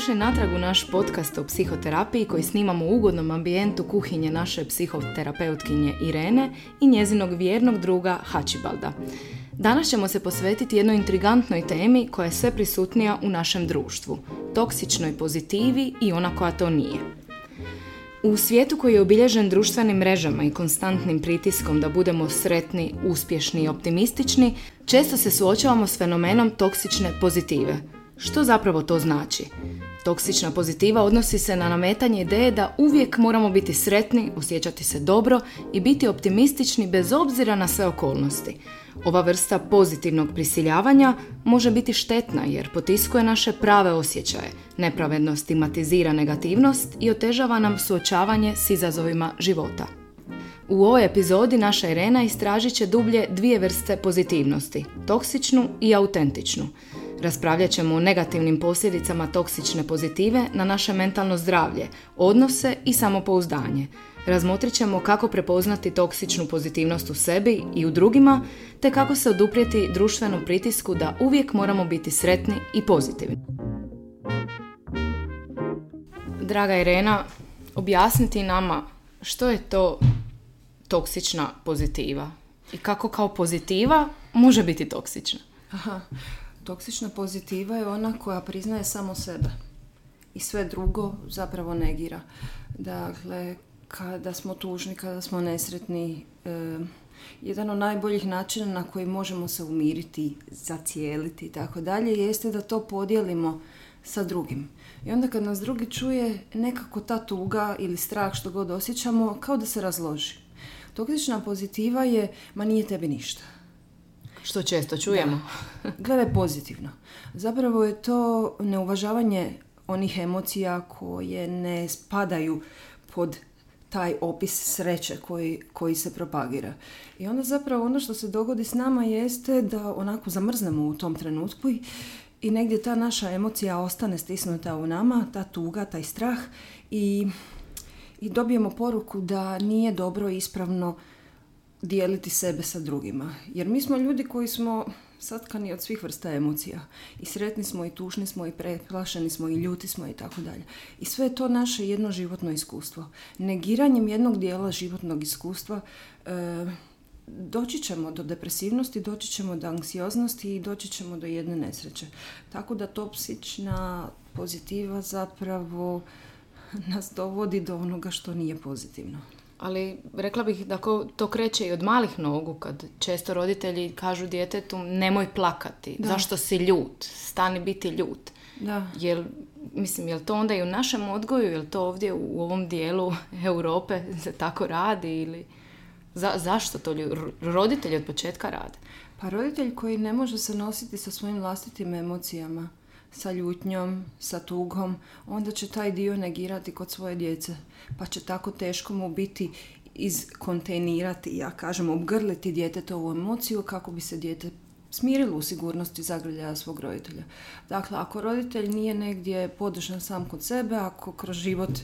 Dobrodošli natrag u naš podcast o psihoterapiji koji snimamo u ugodnom ambijentu kuhinje naše psihoterapeutkinje Irene i njezinog vjernog druga Hačibalda. Danas ćemo se posvetiti jednoj intrigantnoj temi koja je sve prisutnija u našem društvu, toksičnoj pozitivi i ona koja to nije. U svijetu koji je obilježen društvenim mrežama i konstantnim pritiskom da budemo sretni, uspješni i optimistični, često se suočavamo s fenomenom toksične pozitive – što zapravo to znači? Toksična pozitiva odnosi se na nametanje ideje da uvijek moramo biti sretni, osjećati se dobro i biti optimistični bez obzira na sve okolnosti. Ova vrsta pozitivnog prisiljavanja može biti štetna jer potiskuje naše prave osjećaje, nepravedno stigmatizira negativnost i otežava nam suočavanje s izazovima života. U ovoj epizodi naša Irena istražit će dublje dvije vrste pozitivnosti, toksičnu i autentičnu – Raspravljat ćemo o negativnim posljedicama toksične pozitive na naše mentalno zdravlje, odnose i samopouzdanje. Razmotrit ćemo kako prepoznati toksičnu pozitivnost u sebi i u drugima, te kako se oduprijeti društvenom pritisku da uvijek moramo biti sretni i pozitivni. Draga Irena, objasniti nama što je to toksična pozitiva i kako kao pozitiva može biti toksična. Aha. Toksična pozitiva je ona koja priznaje samo sebe i sve drugo zapravo negira. Dakle, kada smo tužni, kada smo nesretni, e, jedan od najboljih načina na koji možemo se umiriti, zacijeliti i tako dalje, jeste da to podijelimo sa drugim. I onda kad nas drugi čuje, nekako ta tuga ili strah što god osjećamo, kao da se razloži. Toksična pozitiva je, ma nije tebi ništa što često čujemo. Gledaj pozitivno. Zapravo je to neuvažavanje onih emocija koje ne spadaju pod taj opis sreće koji, koji se propagira. I onda zapravo ono što se dogodi s nama jeste da onako zamrznemo u tom trenutku i, i negdje ta naša emocija ostane stisnuta u nama, ta tuga, taj strah i, i dobijemo poruku da nije dobro ispravno dijeliti sebe sa drugima. Jer mi smo ljudi koji smo satkani od svih vrsta emocija. I sretni smo, i tužni smo, i preplašeni smo, i ljuti smo, i tako dalje. I sve je to naše jedno životno iskustvo. Negiranjem jednog dijela životnog iskustva e, doći ćemo do depresivnosti, doći ćemo do anksioznosti i doći ćemo do jedne nesreće. Tako da topsična pozitiva zapravo nas dovodi do onoga što nije pozitivno ali rekla bih da to kreće i od malih nogu kad često roditelji kažu djetetu nemoj plakati, zašto si ljut, stani biti ljut. Da. Jel, mislim, jel to onda i u našem odgoju, jel to ovdje u ovom dijelu Europe se tako radi ili za, zašto to roditelji od početka rade? Pa roditelj koji ne može se nositi sa svojim vlastitim emocijama, sa ljutnjom, sa tugom, onda će taj dio negirati kod svoje djece. Pa će tako teško mu biti izkontejnirati, ja kažem, obgrliti djetetovu emociju kako bi se dijete smirilo u sigurnosti zagrljaja svog roditelja. Dakle, ako roditelj nije negdje podržan sam kod sebe, ako kroz život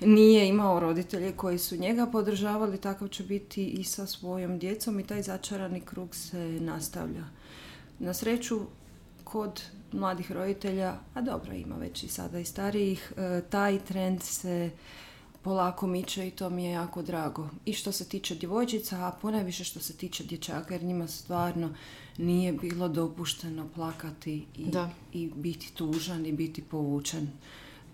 nije imao roditelje koji su njega podržavali, takav će biti i sa svojom djecom i taj začarani krug se nastavlja. Na sreću, kod mladih roditelja, a dobro ima već i sada i starijih, e, taj trend se polako miče i to mi je jako drago. I što se tiče djevojčica, a ponajviše što se tiče dječaka, jer njima stvarno nije bilo dopušteno plakati i, i biti tužan i biti povučen.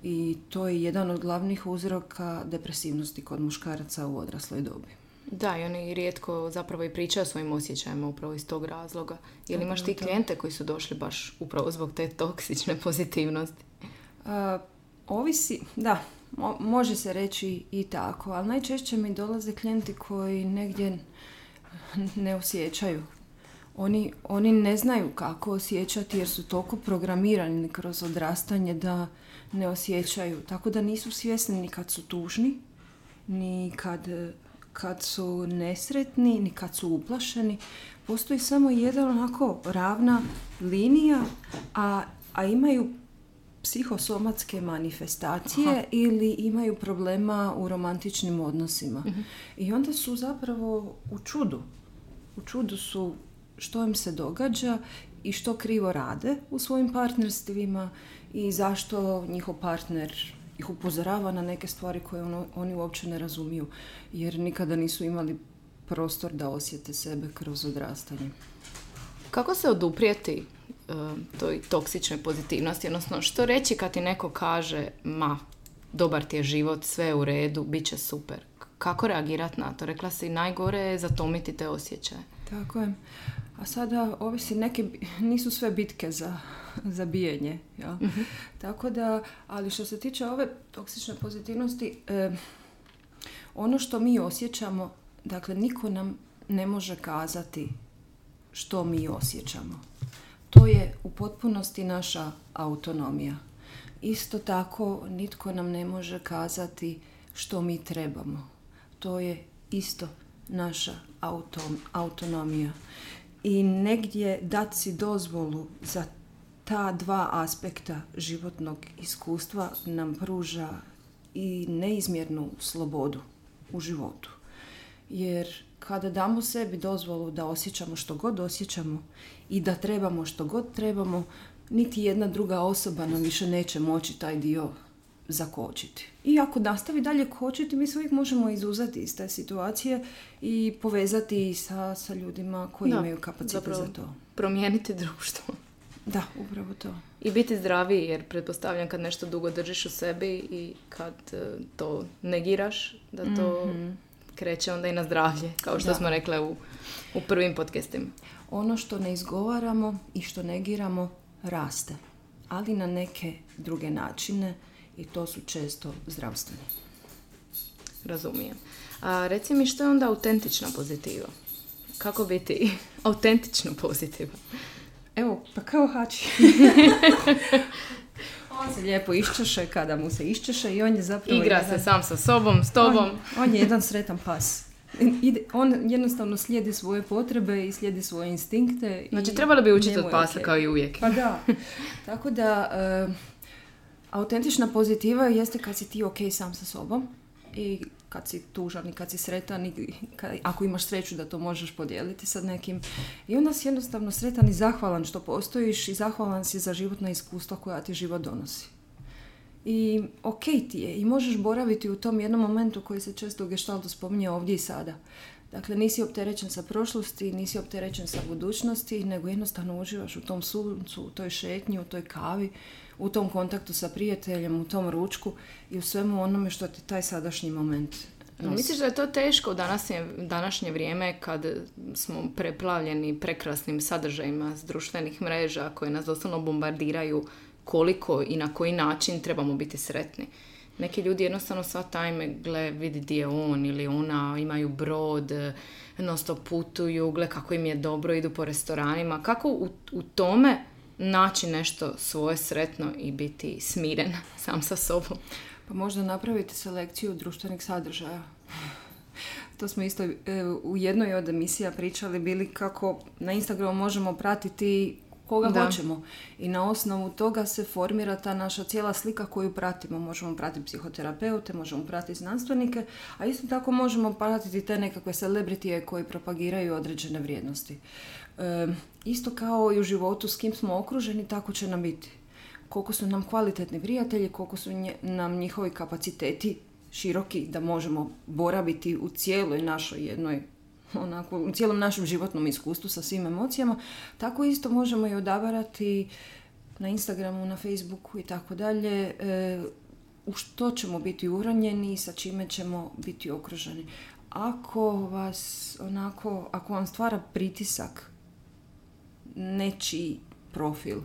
I to je jedan od glavnih uzroka depresivnosti kod muškaraca u odrasloj dobi. Da, i oni rijetko zapravo i pričaju o svojim osjećajima upravo iz tog razloga. Jel imaš ti klijente koji su došli baš upravo zbog te toksične pozitivnosti? ovisi, da, može se reći i tako, ali najčešće mi dolaze klijenti koji negdje ne osjećaju. Oni, oni ne znaju kako osjećati jer su toliko programirani kroz odrastanje da ne osjećaju. Tako da nisu svjesni ni kad su tužni, ni kad kad su nesretni, ni kad su uplašeni. Postoji samo jedan onako ravna linija, a, a imaju psihosomatske manifestacije ili imaju problema u romantičnim odnosima. Mhm. I onda su zapravo u čudu. U čudu su što im se događa i što krivo rade u svojim partnerstvima i zašto njihov partner ih upozorava na neke stvari koje ono, oni uopće ne razumiju jer nikada nisu imali prostor da osjete sebe kroz odrastanje. Kako se oduprijeti e, toj toksičnoj pozitivnosti? Odnosno, što reći kad ti neko kaže ma, dobar ti je život, sve je u redu, bit će super. Kako reagirati na to? Rekla si, najgore je zatomiti te osjećaje. Tako je. A sada ovisi neke, nisu sve bitke za, za bijenje. Ja? Mhm. Tako da, ali što se tiče ove toksične pozitivnosti, e, ono što mi osjećamo, dakle niko nam ne može kazati što mi osjećamo. To je u potpunosti naša autonomija. Isto tako nitko nam ne može kazati što mi trebamo. To je isto naša autom, autonomija. I negdje dati si dozvolu za ta dva aspekta životnog iskustva nam pruža i neizmjernu slobodu u životu. Jer kada damo sebi dozvolu da osjećamo što god osjećamo i da trebamo što god trebamo, niti jedna druga osoba nam više neće moći taj dio zakočiti. I ako nastavi dalje kočiti, mi se uvijek možemo izuzeti iz te situacije i povezati sa, sa ljudima koji imaju kapacitet za to. Promijeniti društvo. Da, upravo to. I biti zdraviji, jer pretpostavljam kad nešto dugo držiš u sebi i kad e, to negiraš, da to mm kreće onda i na zdravlje, kao što smo rekle u, u prvim podcastima. Ono što ne izgovaramo i što negiramo raste, ali na neke druge načine i to su često zdravstveni. Razumijem. A reci mi što je onda autentična pozitiva? Kako biti autentično pozitiva? Evo, pa kao hači. on se lijepo iščeše kada mu se iščeše i on je zapravo... Igra se sam sa sobom, s tobom. On, je jedan sretan pas. Ide, on jednostavno slijedi svoje potrebe i slijedi svoje instinkte. Znači, trebalo bi učiti od pasa kao i uvijek. Pa da. Tako da, uh, autentična pozitiva jeste kad si ti ok sam sa sobom i kad si tužan i kad si sretan i ako imaš sreću da to možeš podijeliti sa nekim. I onda si jednostavno sretan i zahvalan što postojiš i zahvalan si za životna iskustva koja ti život donosi. I ok ti je i možeš boraviti u tom jednom momentu koji se često u gestaltu spominje ovdje i sada. Dakle, nisi opterećen sa prošlosti, nisi opterećen sa budućnosti, nego jednostavno uživaš u tom suncu, u toj šetnji, u toj kavi, u tom kontaktu sa prijateljem, u tom ručku i u svemu onome što ti taj sadašnji moment nosi. Misliš da je to teško u današnje, današnje vrijeme kad smo preplavljeni prekrasnim sadržajima s društvenih mreža koje nas doslovno bombardiraju koliko i na koji način trebamo biti sretni? Neki ljudi jednostavno sva tajme, gle, vidi di je on ili ona, imaju brod, non putuju, gle kako im je dobro, idu po restoranima. Kako u, u tome naći nešto svoje sretno i biti smiren sam sa sobom. Pa možda napraviti selekciju društvenih sadržaja. To smo isto e, u jednoj od emisija pričali bili kako na Instagramu možemo pratiti koga da. hoćemo. I na osnovu toga se formira ta naša cijela slika koju pratimo. Možemo pratiti psihoterapeute, možemo pratiti znanstvenike, a isto tako možemo pratiti te nekakve celebritije koji propagiraju određene vrijednosti. E, isto kao i u životu s kim smo okruženi, tako će nam biti. Koliko su nam kvalitetni prijatelji, koliko su nam njihovi kapaciteti široki da možemo boraviti u cijeloj našoj jednoj onako, u cijelom našem životnom iskustvu sa svim emocijama, tako isto možemo i odabarati na Instagramu, na Facebooku i tako dalje, e, u što ćemo biti uranjeni i sa čime ćemo biti okruženi. Ako vas onako, ako vam stvara pritisak nečiji profil,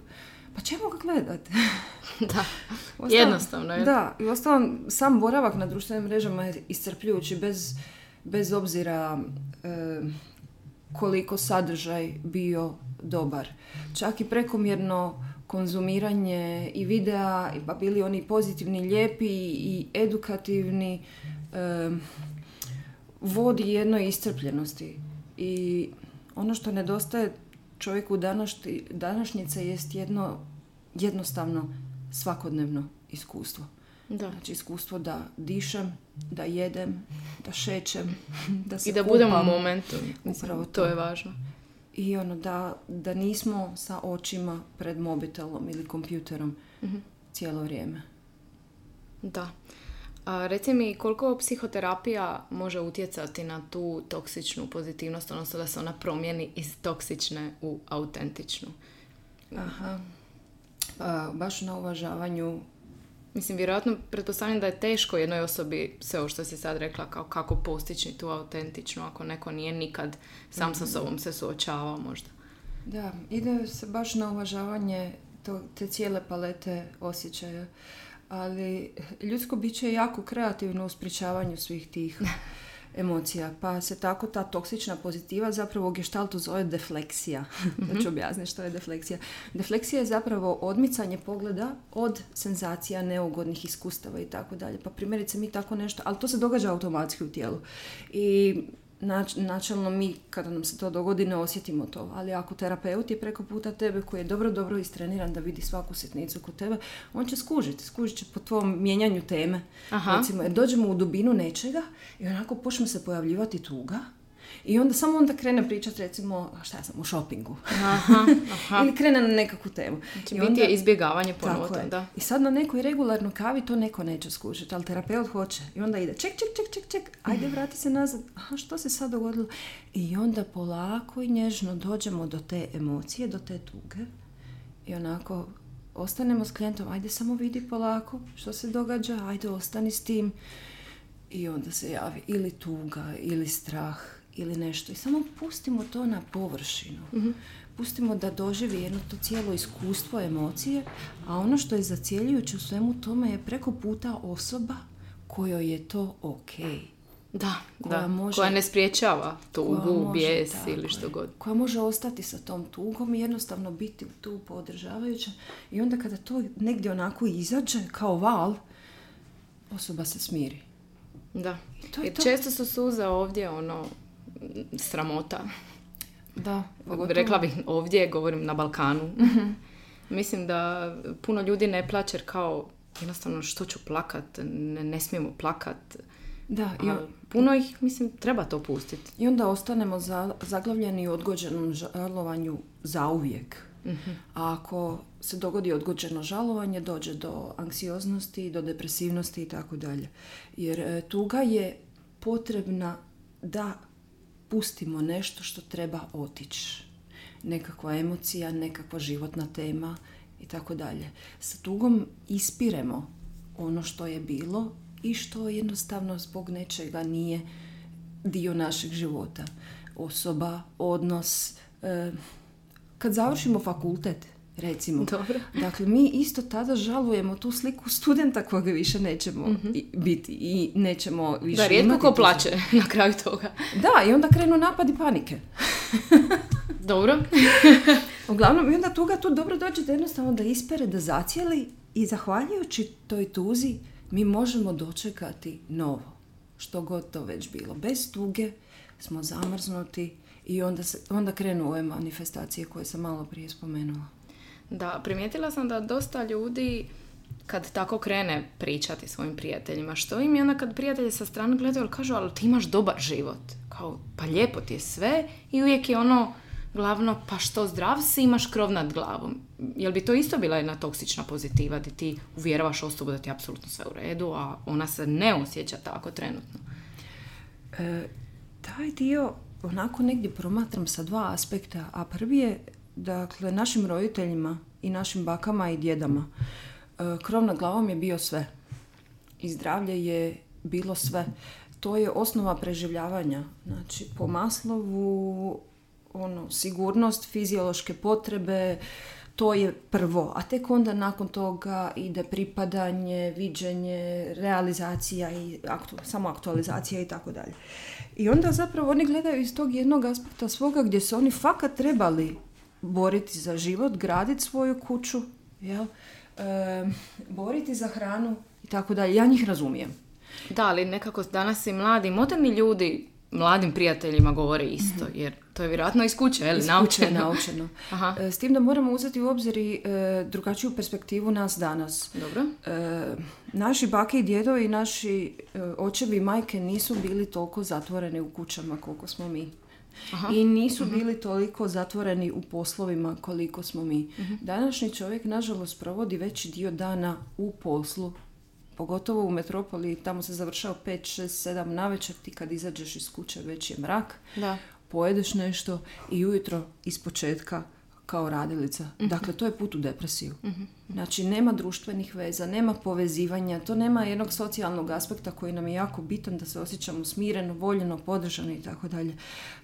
pa čemu ga gledate? da, jednostavno je. Da, i ostalom, sam boravak na društvenim mrežama je iscrpljujući bez, bez obzira e, koliko sadržaj bio dobar. Čak i prekomjerno konzumiranje i videa, pa bili oni pozitivni, lijepi i edukativni, e, vodi jednoj iscrpljenosti. I ono što nedostaje čovjeku današnji, današnjice jest jedno jednostavno svakodnevno iskustvo. Da. Znači iskustvo da dišem, da jedem, da šećem, da se I da budem u momentu. Upravo to. to je važno. i ono da, da nismo sa očima pred mobitelom ili kompjuterom cijelo vrijeme. Da. A reci mi koliko psihoterapija može utjecati na tu toksičnu pozitivnost, odnosno da se ona promijeni iz toksične u autentičnu. Aha. Pa, baš na uvažavanju Mislim, vjerojatno pretpostavljam da je teško jednoj osobi sve ovo što si sad rekla, kao kako postići tu autentičnu, ako neko nije nikad sam sa sobom se suočavao možda. Da, ide se baš na uvažavanje to, te cijele palete osjećaja. Ali ljudsko biće je jako kreativno u spričavanju svih tih emocija. Pa se tako ta toksična pozitiva zapravo u gestaltu zove defleksija. da ću objasniti što je defleksija. Defleksija je zapravo odmicanje pogleda od senzacija, neugodnih iskustava i tako dalje. Pa primjerice mi tako nešto, ali to se događa automatski u tijelu. I Nač, načelno mi kada nam se to dogodi ne osjetimo to, ali ako terapeut je preko puta tebe koji je dobro, dobro istreniran da vidi svaku sitnicu kod tebe, on će skužiti, skužit će po tvom mijenjanju teme. Aha. Recimo, jer dođemo u dubinu nečega i onako počne se pojavljivati tuga, i onda samo onda krene pričati recimo, šta ja sam, u shoppingu. Aha, aha. Ili krene na nekakvu temu. Znači, I onda, je izbjegavanje ponovo da. I sad na nekoj regularnoj kavi to neko neće skušati, ali terapeut hoće. I onda ide, ček, ček, ček, ček, ček, ajde vrati se nazad. Aha, što se sad dogodilo? I onda polako i nježno dođemo do te emocije, do te tuge. I onako ostanemo s klijentom, ajde samo vidi polako što se događa, ajde ostani s tim. I onda se javi ili tuga, ili strah, ili nešto. I samo pustimo to na površinu. mm Pustimo da doživi jedno to cijelo iskustvo emocije, a ono što je zacijeljujuće u svemu tome je preko puta osoba kojoj je to ok. Da, koja, da. Može, koja ne spriječava tugu, bijes ili što god. Koja može ostati sa tom tugom i jednostavno biti tu podržavajuća. I onda kada to negdje onako izađe kao val, osoba se smiri. Da. to I često su suze ovdje ono sramota. Da, pogotovo. Rekla bih ovdje, govorim na Balkanu. Mhm. Mislim da puno ljudi ne plaće jer kao jednostavno što ću plakat, ne, ne smijemo plakat. Da, i puno ih, mislim, treba to pustiti. I onda ostanemo za, zaglavljeni u odgođenom žalovanju zauvijek. uh A ako se dogodi odgođeno žalovanje, dođe do anksioznosti, do depresivnosti i tako dalje. Jer e, tuga je potrebna da pustimo nešto što treba otići. Nekakva emocija, nekakva životna tema i tako dalje. Sa tugom ispiremo ono što je bilo i što jednostavno zbog nečega nije dio našeg života. Osoba, odnos. E, kad završimo fakultet, recimo. Dobro. Dakle, mi isto tada žalujemo tu sliku studenta koga više nećemo mm biti i nećemo više Da, rijetko ko plaće na kraju toga. Da, i onda krenu napadi panike. Dobro. Uglavnom, i onda tuga tu dobro dođe da jednostavno da ispere, da zacijeli i zahvaljujući toj tuzi mi možemo dočekati novo. Što god to već bilo. Bez tuge smo zamrznuti i onda, se, onda krenu ove manifestacije koje sam malo prije spomenula. Da, primijetila sam da dosta ljudi kad tako krene pričati svojim prijateljima, što im je onda kad prijatelji sa strane gledaju, ali kažu, ali ti imaš dobar život. Kao, pa lijepo ti je sve i uvijek je ono glavno, pa što zdrav si, imaš krov nad glavom. Jel bi to isto bila jedna toksična pozitiva, da ti uvjeravaš osobu da ti je apsolutno sve u redu, a ona se ne osjeća tako trenutno? E, taj dio onako negdje promatram sa dva aspekta, a prvi je Dakle, našim roditeljima i našim bakama i djedama e, krov nad glavom je bio sve. I zdravlje je bilo sve. To je osnova preživljavanja. Znači, po maslovu ono, sigurnost, fiziološke potrebe, to je prvo, a tek onda nakon toga ide pripadanje, viđenje, realizacija i aktu, samo aktualizacija i tako dalje. I onda zapravo oni gledaju iz tog jednog aspekta svoga gdje su oni fakat trebali boriti za život, graditi svoju kuću, jel? E, boriti za hranu i tako dalje. Ja njih razumijem. Da, ali nekako danas i mladi, moderni ljudi mladim prijateljima govore isto, mhm. jer to je vjerojatno iz kuće, je naučeno? naučeno. Aha. E, s tim da moramo uzeti u obzir i e, drugačiju perspektivu nas danas. Dobro. E, naši bake i djedovi i naši očevi i majke nisu bili toliko zatvoreni u kućama koliko smo mi. I nisu bili toliko zatvoreni u poslovima koliko smo mi. Današnji čovjek, nažalost, provodi veći dio dana u poslu, pogotovo u metropoli, tamo se završava 5, 6, 7 navečer, ti kad izađeš iz kuće već je mrak, Da. pojedeš nešto i ujutro iz početka kao radilica. Dakle, to je put u depresiju. Znači, nema društvenih veza, nema povezivanja, to nema jednog socijalnog aspekta koji nam je jako bitan da se osjećamo smireno, voljeno, podržano i tako dalje.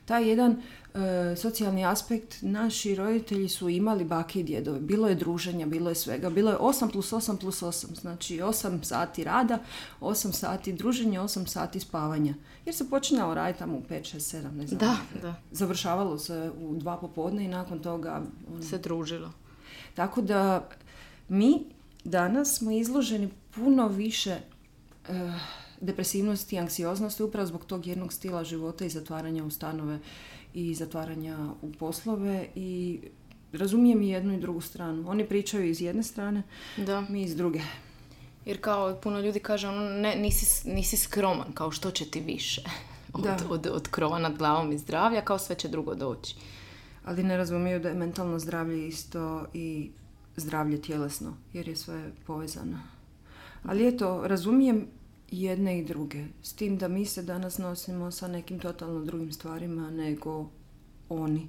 Taj jedan e, socijalni aspekt naši roditelji su imali bake i djedove. Bilo je druženja, bilo je svega. Bilo je 8 plus 8 plus 8. Znači 8 sati rada, 8 sati druženja, 8 sati spavanja. Jer se počinjalo raditi tamo u 5, 6, 7, ne znam. Da, da. Završavalo se u dva popodne i nakon toga... ono, Se družilo. tako da mi danas smo izloženi puno više eh, depresivnosti i anksioznosti upravo zbog tog jednog stila života i zatvaranja u stanove i zatvaranja u poslove i razumijem i jednu i drugu stranu. Oni pričaju iz jedne strane, Da. mi iz druge. Jer kao puno ljudi kaže, ono, ne, nisi, nisi skroman, kao što će ti više od, Da. od, od krova nad glavom i zdravlja, kao sve će drugo doći. Ali ne razumiju da je mentalno zdravlje isto i zdravlje tjelesno, jer je sve povezano. Ali eto, razumijem jedne i druge. S tim da mi se danas nosimo sa nekim totalno drugim stvarima nego oni.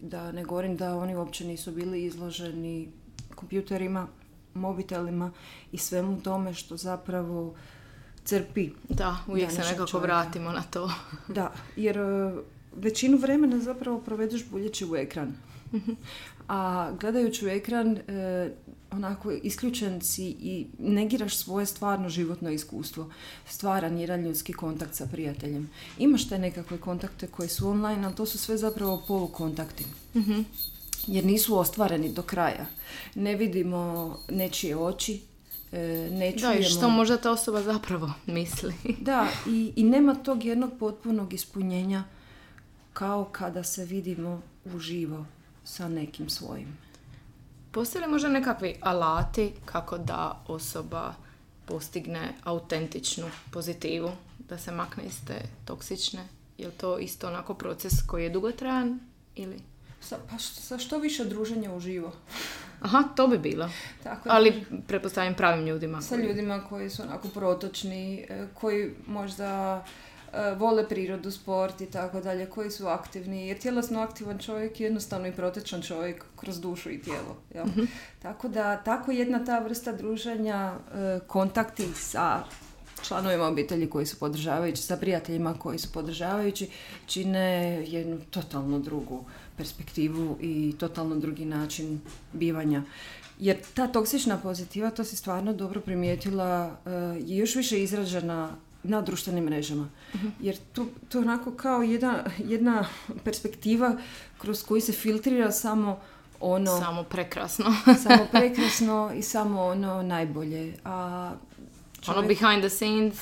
Da ne govorim da oni uopće nisu bili izloženi kompjuterima, mobitelima i svemu tome što zapravo crpi Da, uvijek se nekako čovjeka. vratimo na to. da, jer e, većinu vremena zapravo provedeš buljeći u ekran. A gledajući u ekran, e, onako isključen si i negiraš svoje stvarno životno iskustvo. Stvaran jedan ljudski kontakt sa prijateljem. Imaš te nekakve kontakte koji su online, ali to su sve zapravo polukontakti. Jer nisu ostvareni do kraja. Ne vidimo nečije oči, e, ne Da, čujemo... i što možda ta osoba zapravo misli. Da, i, i nema tog jednog potpunog ispunjenja kao kada se vidimo uživo sa nekim svojim. Postoje li možda nekakvi alati kako da osoba postigne autentičnu pozitivu, da se makne iz te toksične? Je li to isto onako proces koji je dugotrajan ili... Sa, pa što, sa što više druženja uživo. Aha, to bi bilo. Tako Ali pretpostavljam pravim ljudima. sa koji- ljudima koji su onako protočni, e, koji možda vole prirodu, sport i tako dalje, koji su aktivni. Jer tjelesno aktivan čovjek je jednostavno i protečan čovjek kroz dušu i tijelo. Jel? Tako da, tako jedna ta vrsta druženja, e, kontakti sa članovima obitelji koji su podržavajući, sa prijateljima koji su podržavajući, čine jednu totalno drugu perspektivu i totalno drugi način bivanja. Jer ta toksična pozitiva, to si stvarno dobro primijetila, eh, je još više izražena na društvenim mrežama. Jer tu, to je onako kao jedna, jedna perspektiva kroz koju se filtrira samo ono Samo prekrasno. samo prekrasno i samo ono najbolje. A ono behind the scenes.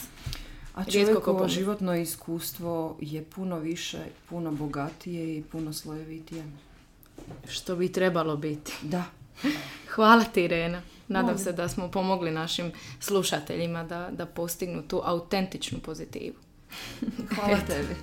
a čovjekovo životno iskustvo je puno više, puno bogatije i puno slojevitije. Što bi trebalo biti. Da. Hvala ti, Irena. Nadam se da smo pomogli našim slušateljima da, da postignu tu autentičnu pozitivu. Hvala tebi.